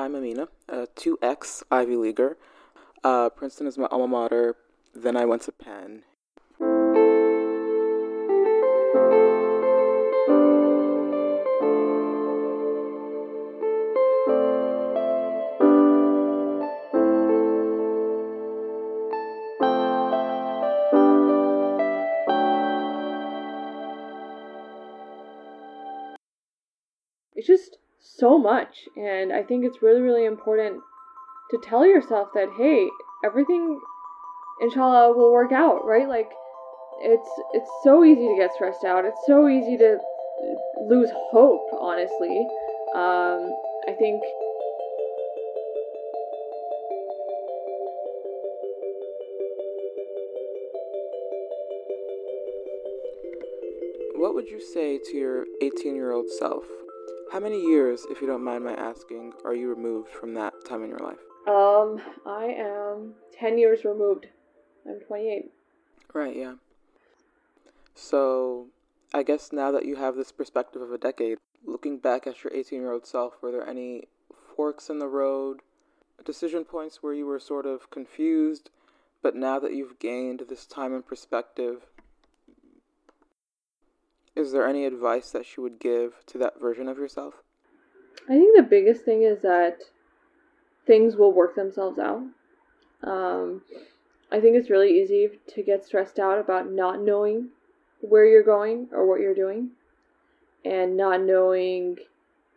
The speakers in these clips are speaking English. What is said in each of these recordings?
I'm Amina, a 2X Ivy Leaguer. Uh, Princeton is my alma mater. Then I went to Penn. So much and i think it's really really important to tell yourself that hey everything inshallah will work out right? Like it's it's so easy to get stressed out. It's so easy to lose hope honestly. Um, i think What would you say to your 18 year old self? How many years, if you don't mind my asking, are you removed from that time in your life? um i am 10 years removed i'm 28 Right, yeah. So, I guess now that you have this perspective of a decade, looking back at your 18 year old self, were there any forks in the road, decision points where you were sort of confused, but now that you've gained this time and perspective, is there any advice that you would give to that version of yourself? I think the biggest thing is that things will work themselves out. Um, I think it's really easy to get stressed out about not knowing where you're going or what you're doing, and not knowing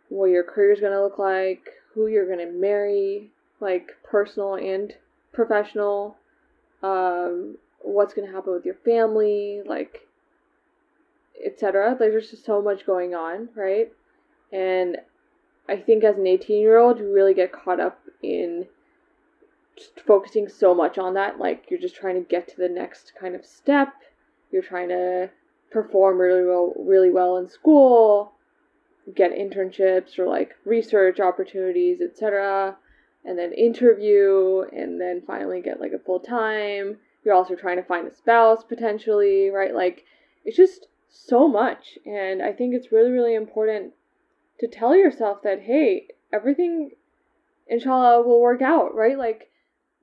what your career is going to look like, who you're going to marry, like personal and professional, um, what's going to happen with your family, like, etc. There's just so much going on, right? And I think as an 18 year old, you really get caught up in just focusing so much on that. Like, you're just trying to get to the next kind of step. You're trying to perform really well, really well in school, get internships or like research opportunities, etc. And then interview, and then finally get like a full time. You're also trying to find a spouse potentially, right? Like, it's just so much. And I think it's really, really important to tell yourself that hey everything inshallah will work out right? Like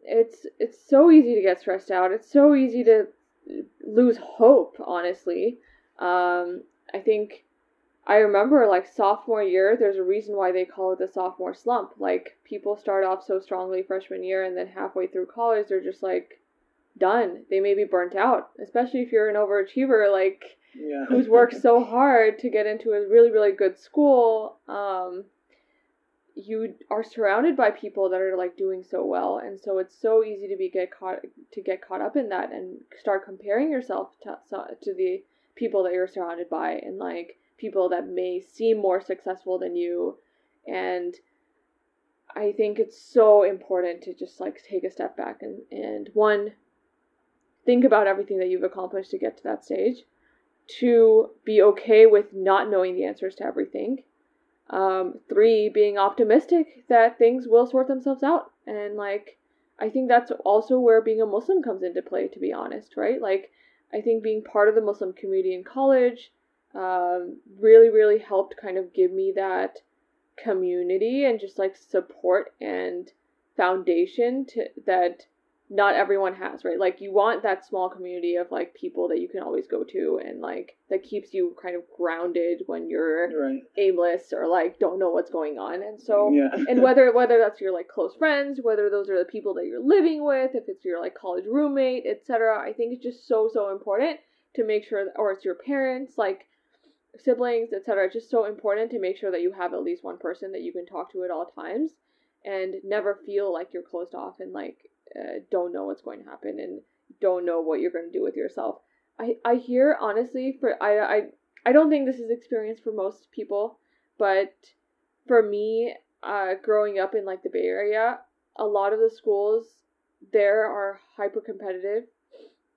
it's it's so easy to get stressed out. It's so easy to lose hope honestly. Um i think i remember like sophomore year there's a reason why they call it the sophomore slump. Like people start off so strongly freshman year and then halfway through college they're just like done. They may be burnt out especially if you're an overachiever like Yeah. who's worked so hard to get into a really really good school um you are surrounded by people that are like doing so well. And so it's so easy to be get caught to get caught up in that and start comparing yourself to to the people that you're surrounded by and like people that may seem more successful than you. And I think it's so important to just like take a step back and and one think about everything that you've accomplished to get to that stage two be okay with not knowing the answers to everything. Um, three being optimistic that things will sort themselves out. And like i think that's also where being a muslim comes into play to be honest right? Like i think being part of the muslim community in college um, really really helped kind of give me that community and just like support and foundation to that not everyone has, right? Like you want that small community of like people that you can always go to and like that keeps you kind of grounded when you're Right. aimless or like don't know what's going on. And so Yeah. and whether whether that's your like close friends, whether those are the people that you're living with, if it's your like college roommate, etc. I think it's just so so important to make sure that, or it's your parents, like siblings, etc. It's just so important to make sure that you have at least one person that you can talk to at all times and never feel like you're closed off and like uh, don't know what's going to happen and don't know what you're going to do with yourself. I I hear honestly for I I I don't think this is experience for most people, but for me, uh, growing up in like the Bay Area, a lot of the schools there are hyper competitive.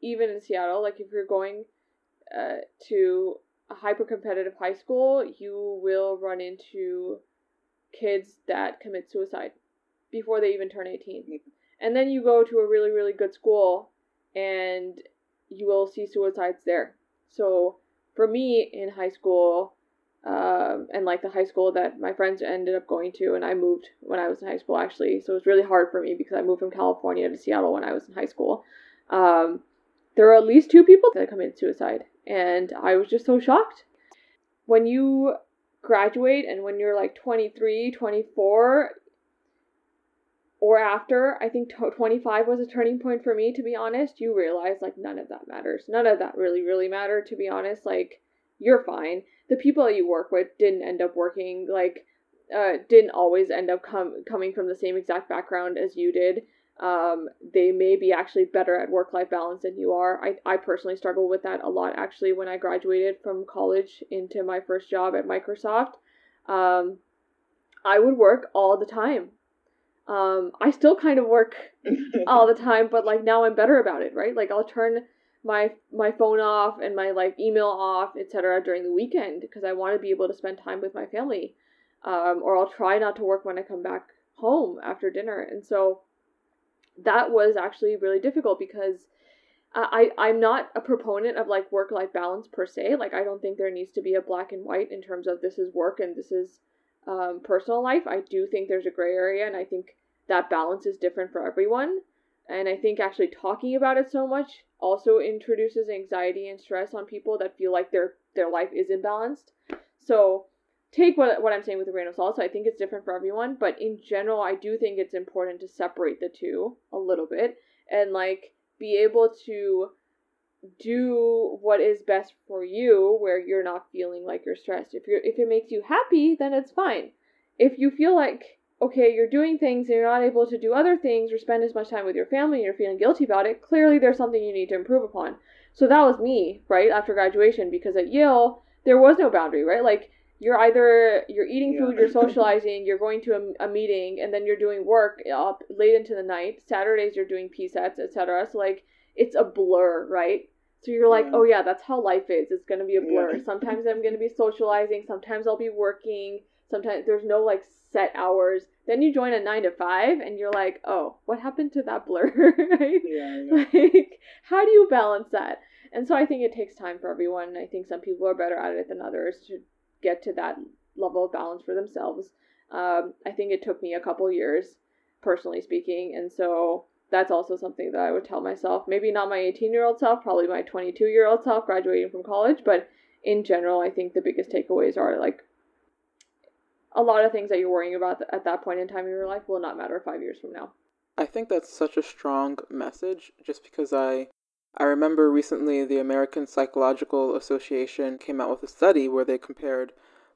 Even in Seattle, like if you're going uh, to a hyper competitive high school, you will run into kids that commit suicide before they even turn 18. And then you go to a really, really good school and you will see suicides there. So for me in high school, um, and like the high school that my friends ended up going to, and I moved when I was in high school actually. So it was really hard for me because I moved from California to Seattle when I was in high school. Um, there were at least two people that committed suicide, and I was just so shocked. When you graduate and when you're like 23, 24, or after, I think 25 was a turning point for me, to be honest. You realize like none of that matters. None of that really, really mattered, to be honest. Like, you're fine. The people that you work with didn't end up working, like, uh, didn't always end up com- coming from the same exact background as you did. Um, they may be actually better at work life balance than you are. I, I personally struggled with that a lot actually when I graduated from college into my first job at Microsoft. Um, I would work all the time. Um, I still kind of work all the time, but like now I'm better about it, right? Like I'll turn my my phone off and my like email off, etc. during the weekend because I want to be able to spend time with my family. Um, or I'll try not to work when I come back home after dinner. And so that was actually really difficult because I, I'm not a proponent of like work life balance per se. Like, I don't think there needs to be a black and white in terms of this is work and this is um, personal life. I do think there's a gray area, and I think that balance is different for everyone. And I think actually talking about it so much also introduces anxiety and stress on people that feel like their their life is imbalanced. So take what, what I'm saying with a grain of salt. So I think it's different for everyone, but in general, I do think it's important to separate the two a little bit and like be able to do what is best for you where you're not feeling like you're stressed. If you're if it makes you happy, then it's fine. If you feel like okay, you're doing things and you're not able to do other things or spend as much time with your family and you're feeling guilty about it, clearly there's something you need to improve upon. So that was me, right, after graduation because at Yale there was no boundary, right? Like you're either you're eating food, you're socializing, you're going to a, a, meeting, and then you're doing work up late into the night. Saturdays you're doing PSATs, etc. So like it's a blur, right? So you're like, yeah. oh yeah, that's how life is. It's gonna be a blur. Yeah. sometimes I'm gonna be socializing. Sometimes I'll be working. Sometimes there's no like set hours. Then you join a nine to five, and you're like, oh, what happened to that blur? right? Yeah. Like, how do you balance that? And so I think it takes time for everyone. I think some people are better at it than others to get to that level of balance for themselves. Um, I think it took me a couple years, personally speaking, and so that's also something that I would tell myself. Maybe not my 18 year old self, probably my 22 year old self graduating from college, but in general, I think the biggest takeaways are like a lot of things that you're worrying about at that point in time in your life will not matter five years from now. I think that's such a strong message just because I I remember recently the American Psychological Association came out with a study where they compared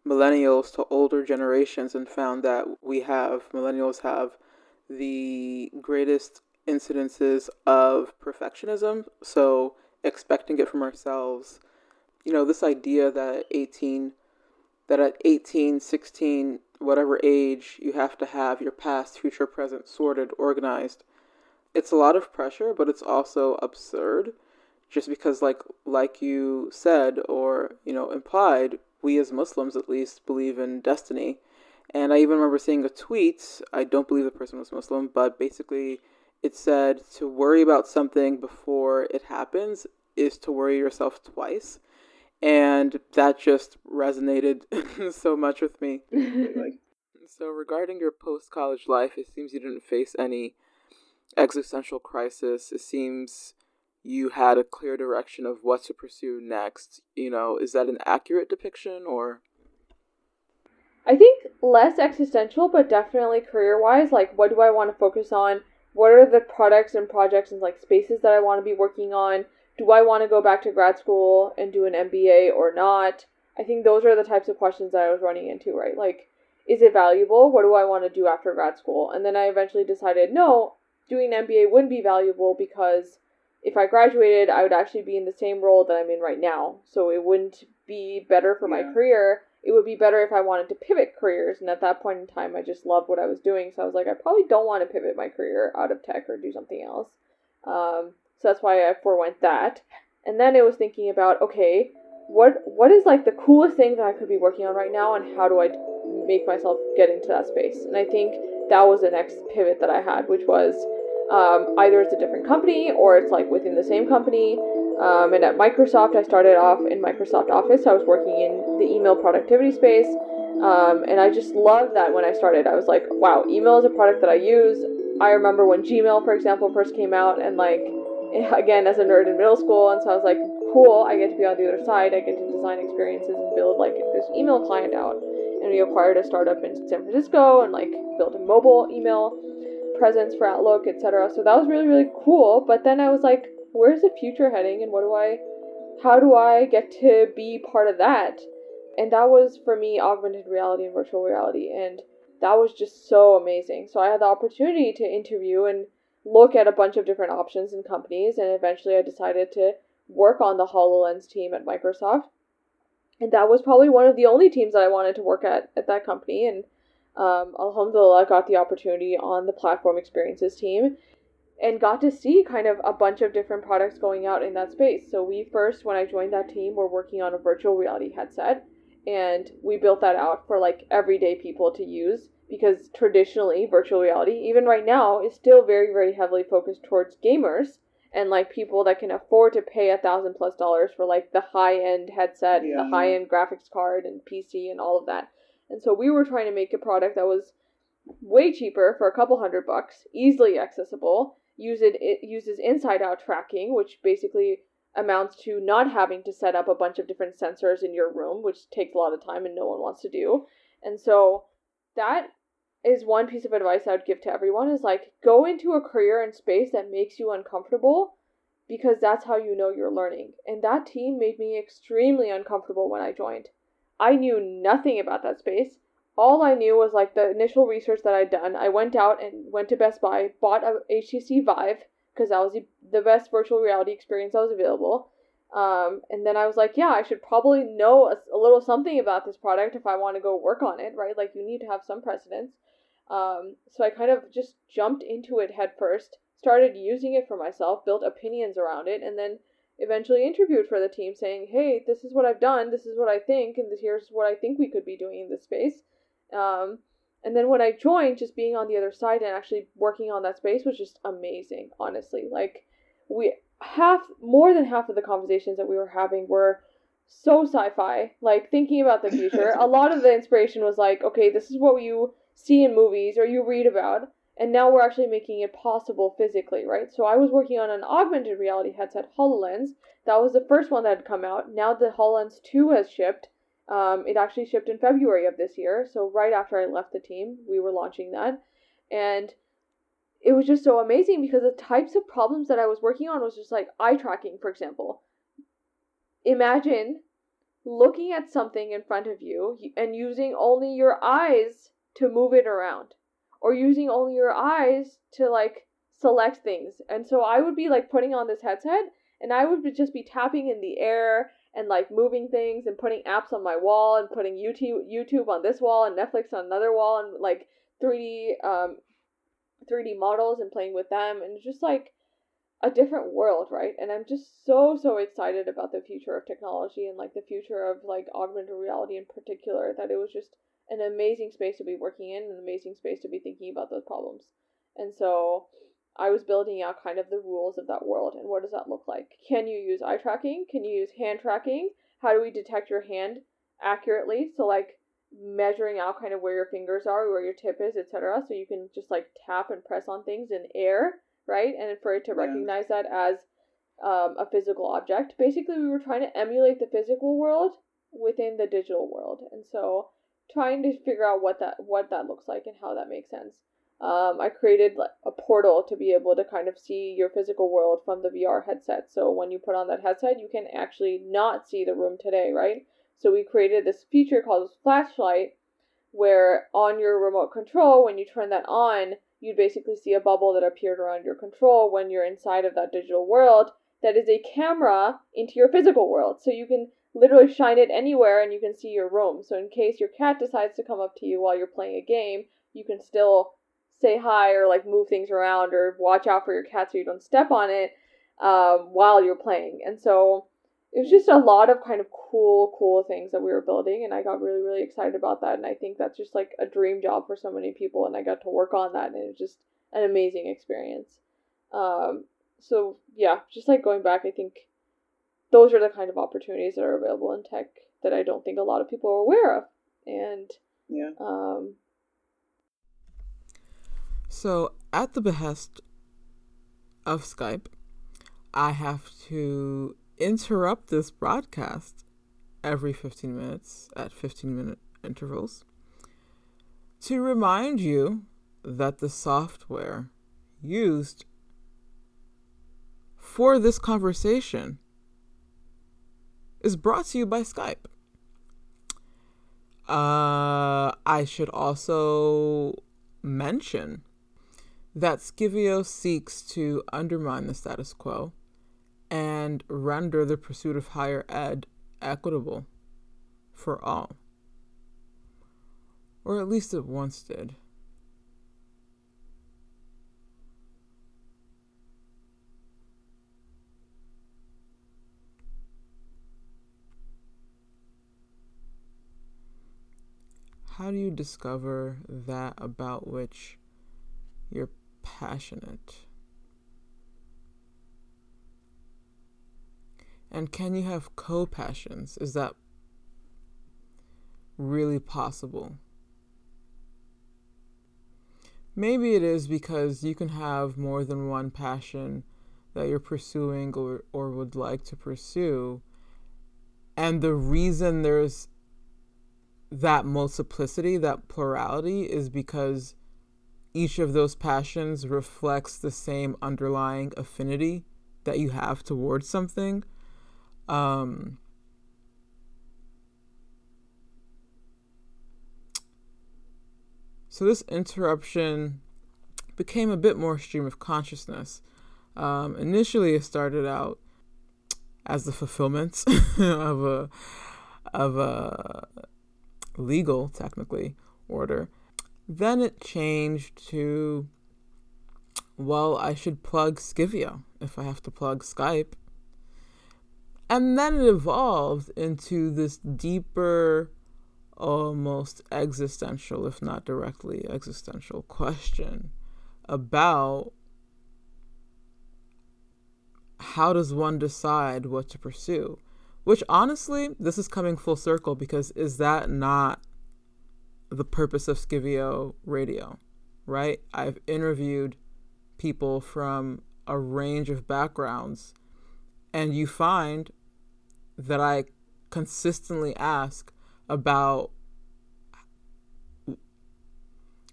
millennials to older generations and found that we have, millennials have, the greatest incidences of perfectionism. So, expecting it from ourselves. You know, this idea that 18, that at 18, 16, whatever age, you have to have your past, future, present sorted, organized it's a lot of pressure, but it's also absurd just because like like you said or you know implied we as muslims at least believe in destiny and i even remember seeing a tweet i don't believe the person was muslim but basically it said to worry about something before it happens is to worry yourself twice and that just resonated so much with me so regarding your post college life it seems you didn't face any existential crisis. It seems you had a clear direction of what to pursue next. You know, is that an accurate depiction or? I think less existential, but definitely career wise. Like, what do I want to focus on? What are the products and projects and like spaces that I want to be working on? Do I want to go back to grad school and do an MBA or not? I think those are the types of questions that I was running into, right? Like, is it valuable? What do I want to do after grad school? And then I eventually decided, no, doing an MBA wouldn't be valuable because if I graduated, I would actually be in the same role that I'm in right now. So it wouldn't be better for yeah. my career. It would be better if I wanted to pivot careers. And at that point in time, I just loved what I was doing. So I was like, I probably don't want to pivot my career out of tech or do something else. Um, so that's why I forewent that. And then it was thinking about, okay, what what is like the coolest thing that I could be working on right now, and how do I make myself get into that space? And I think that was the next pivot that I had, which was um, either it's a different company or it's like within the same company. Um, and at Microsoft, I started off in Microsoft Office. I was working in the email productivity space. Um, and I just loved that when I started. I was like, wow, email is a product that I use. I remember when Gmail, for example, first came out, and like, again, as a nerd in middle school, and so I was like, cool, I get to be on the other side. I get to design experiences and build like this email client out. And we acquired a startup in San Francisco and like built a mobile email presence for Outlook, etc. So that was really, really cool. But then I was like, where's the future heading and what do I, how do I get to be part of that? And that was for me augmented reality and virtual reality. And that was just so amazing. So I had the opportunity to interview and look at a bunch of different options and companies. And eventually I decided to work on the HoloLens team at Microsoft. And that was probably one of the only teams that I wanted to work at at that company. And um, Alhamdulillah got the opportunity on the platform experiences team and got to see kind of a bunch of different products going out in that space. So we first, when I joined that team, were working on a virtual reality headset and we built that out for like everyday people to use because traditionally virtual reality, even right now, is still very, very heavily focused towards gamers and like people that can afford to pay a thousand plus dollars for like the high end headset, yeah. the high end graphics card, and PC and all of that. And so we were trying to make a product that was way cheaper for a couple hundred bucks, easily accessible. It, uses inside out tracking, which basically amounts to not having to set up a bunch of different sensors in your room, which takes a lot of time and no one wants to do. And so that is one piece of advice I would give to everyone is like go into a career and space that makes you uncomfortable because that's how you know you're learning. And that team made me extremely uncomfortable when I joined. I knew nothing about that space. All I knew was like the initial research that I'd done. I went out and went to Best Buy, bought a HTC Vive because that was the, the best virtual reality experience that was available. Um, and then I was like, yeah, I should probably know a, a, little something about this product if I want to go work on it, right? Like you need to have some precedence. Um, so I kind of just jumped into it head first, started using it for myself, built opinions around it, and then eventually interviewed for the team saying, hey, this is what I've done, this is what I think, and here's what I think we could be doing in this space. Um, and then when I joined, just being on the other side and actually working on that space was just amazing, honestly. Like, we half, more than half of the conversations that we were having were so sci fi, like thinking about the future. a lot of the inspiration was like, okay, this is what you see in movies or you read about, and now we're actually making it possible physically, right? So I was working on an augmented reality headset, HoloLens. That was the first one that had come out. Now the HoloLens 2 has shipped. Um, it actually shipped in February of this year. So right after I left the team, we were launching that. And it was just so amazing because the types of problems that I was working on was just like eye tracking, for example. Imagine looking at something in front of you and using only your eyes to move it around or using only your eyes to like select things. And so I would be like putting on this headset and I would just be tapping in the air and like moving things and putting apps on my wall and putting YouTube YouTube on this wall and Netflix on another wall and like 3D um 3D models and playing with them and just like a different world, right? And I'm just so so excited about the future of technology and like the future of like augmented reality in particular that it was just an amazing space to be working in, an amazing space to be thinking about those problems. And so I was building out kind of the rules of that world and what does that look like? Can you use eye tracking? Can you use hand tracking? How do we detect your hand accurately? So like measuring out kind of where your fingers are, where your tip is, etc. So you can just like tap and press on things in air, right? And for it to yeah. recognize that as um, a physical object. Basically, we were trying to emulate the physical world within the digital world, and so trying to figure out what that what that looks like and how that makes sense. Um, I created a portal to be able to kind of see your physical world from the VR headset. So when you put on that headset, you can actually not see the room today, right? So we created this feature called flashlight, where on your remote control, when you turn that on, you'd basically see a bubble that appeared around your control when you're inside of that digital world that is a camera into your physical world. So you can literally shine it anywhere and you can see your room. So in case your cat decides to come up to you while you're playing a game, you can still say hi or like move things around or watch out for your cat so you don't step on it um, while you're playing. And so it was just a lot of kind of cool, cool things that we were building, and I got really, really excited about that. And I think that's just like a dream job for so many people, and I got to work on that, and it was just an amazing experience. Um, so yeah, just like going back, I think those are the kind of opportunities that are available in tech that I don't think a lot of people are aware of. And yeah. Um, so, at the behest of Skype, I have to interrupt this broadcast every 15 minutes at 15 minute intervals to remind you that the software used for this conversation is brought to you by Skype. Uh, I should also mention that Skiveo seeks to undermine the status quo and render the pursuit of higher ed equitable for all. Or at least it once did. How do you discover that about which you're passionate? And can you have co passions? Is that really possible? Maybe it is because you can have more than one passion that you're pursuing or, or would like to pursue. And the reason there's that multiplicity, that plurality, is because each of those passions reflects the same underlying affinity that you have towards something. Um, so this interruption became a bit more stream of consciousness. Um, initially, it started out as the fulfillment of a of a legal, technically, order. Then it changed to, well, I should plug Skiveo if I have to plug Skype. And then it evolved into this deeper, almost existential, if not directly existential, question about how does one decide what to pursue? Which honestly, this is coming full circle because is that not the purpose of Skiveo Radio, right? I've interviewed people from a range of backgrounds, and you find that I consistently ask about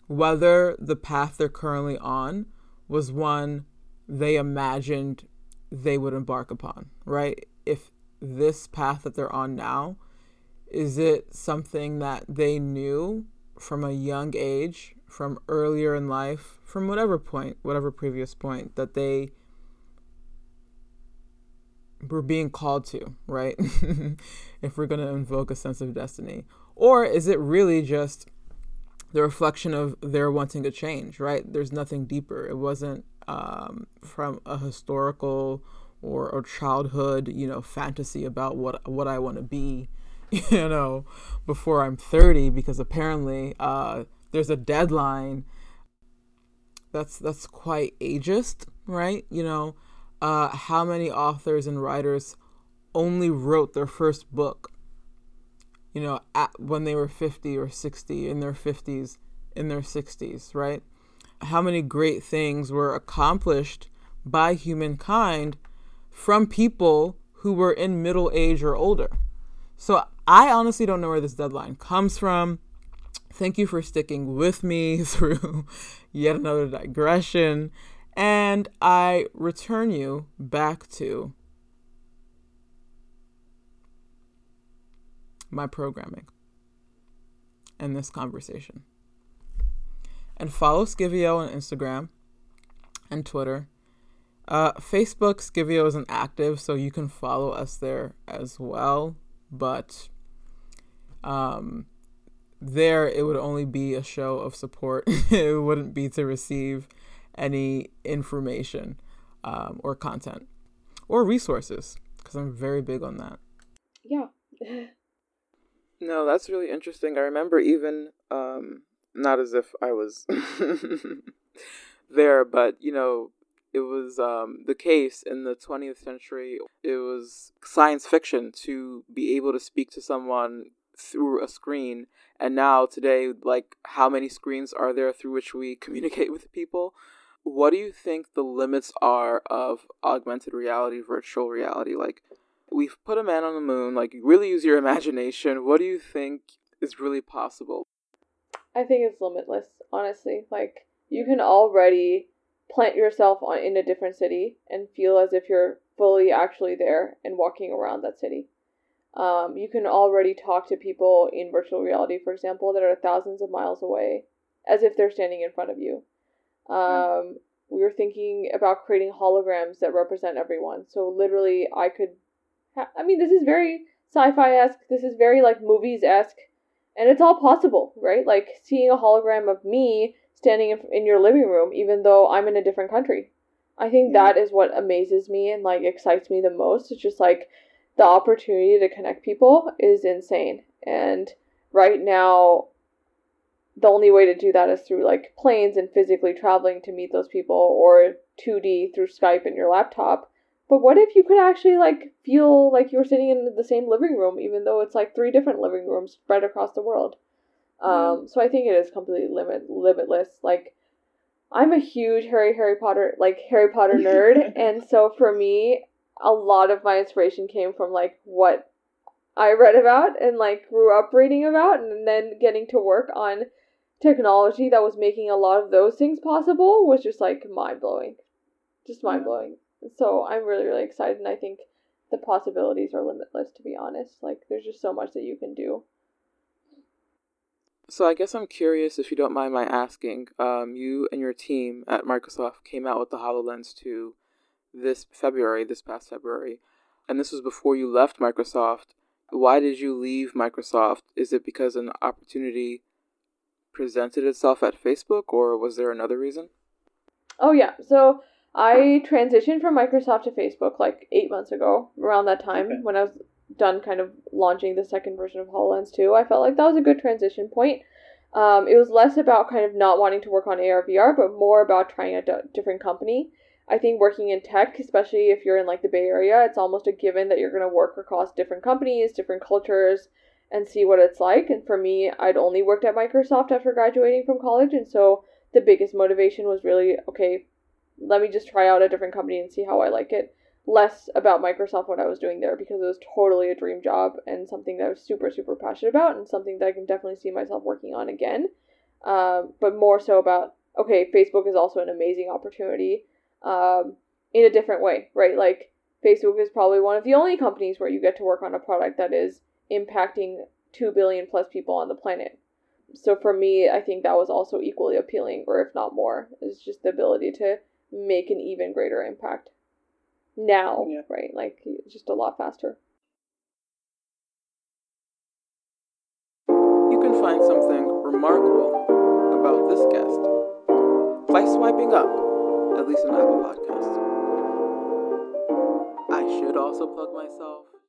whether the path they're currently on was one they imagined they would embark upon, right? If this path that they're on now? Is it something that they knew from a young age, from earlier in life, from whatever point, whatever previous point that they were being called to, right? if we're going to invoke a sense of destiny. Or is it really just the reflection of their wanting to change, right? There's nothing deeper. It wasn't um, from a historical or, or childhood, you know, fantasy about what what I want to be, you know, before I'm 30 because apparently uh, there's a deadline. That's that's quite ageist, right? You know, uh, how many authors and writers only wrote their first book, you know, at, when they were 50 or 60, in their 50s, in their 60s, right? How many great things were accomplished by humankind from people who were in middle age or older. So I honestly don't know where this deadline comes from. Thank you for sticking with me through yet another digression. And I return you back to my programming and this conversation. And follow Skiveo on Instagram and Twitter uh, Facebook Skiveo isn't active, so you can follow us there as well. But um, there, it would only be a show of support. it wouldn't be to receive any information um, or content or resources, because I'm very big on that. Yeah. no, that's really interesting. I remember even, um, not as if I was there, but you know, it was um, the case in the 20th century. It was science fiction to be able to speak to someone through a screen. And now, today, like, how many screens are there through which we communicate with people? What do you think the limits are of augmented reality, virtual reality? Like, we've put a man on the moon, like, really use your imagination. What do you think is really possible? I think it's limitless, honestly. Like, you can already plant yourself on in a different city and feel as if you're fully actually there and walking around that city. Um, you can already talk to people in virtual reality, for example, that are thousands of miles away, as if they're standing in front of you. Um, we were thinking about creating holograms that represent everyone. So literally, I could. Ha- I mean, this is very sci-fi esque. This is very like movies esque, and it's all possible, right? Like seeing a hologram of me standing in, in your living room, even though I'm in a different country. I think yeah. that is what amazes me and like excites me the most. It's just like the opportunity to connect people is insane. And right now, the only way to do that is through like planes and physically traveling to meet those people or 2D through Skype and your laptop. But what if you could actually like feel like you were sitting in the same living room, even though it's like three different living rooms spread across the world? Um, so I think it is completely limit limitless. Like I'm a huge Harry Harry Potter like Harry Potter nerd, and so for me, a lot of my inspiration came from like what I read about and like grew up reading about, and then getting to work on technology that was making a lot of those things possible was just like mind blowing, just mind blowing. So I'm really really excited, and I think the possibilities are limitless. To be honest, like there's just so much that you can do. So I guess I'm curious if you don't mind my asking. Um, you and your team at Microsoft came out with the HoloLens 2 this February, this past February, and this was before you left Microsoft. Why did you leave Microsoft? Is it because an opportunity presented itself at Facebook, or was there another reason? Oh, yeah. So I transitioned from Microsoft to Facebook like eight months ago, around that time okay. when I was done kind of launching the second version of HoloLens 2, I felt like that was a good transition point. Um, it was less about kind of not wanting to work on AR VR, but more about trying a d- different company. I think working in tech, especially if you're in like the Bay Area, it's almost a given that you're going to work across different companies, different cultures, and see what it's like. And for me, I'd only worked at Microsoft after graduating from college, and so the biggest motivation was really okay, let me just try out a different company and see how I like it less about Microsoft what I was doing there because it was totally a dream job and something that I was super super passionate about and something that I can definitely see myself working on again. Um, but more so about okay, Facebook is also an amazing opportunity um, in a different way, right? Like Facebook is probably one of the only companies where you get to work on a product that is impacting two billion plus people on the planet. So for me, I think that was also equally appealing, or if not more, is just the ability to make an even greater impact now, yeah. right? Like just a lot faster. You can find something remarkable about this guest by swiping up, at least on Apple Podcasts. I should also plug myself.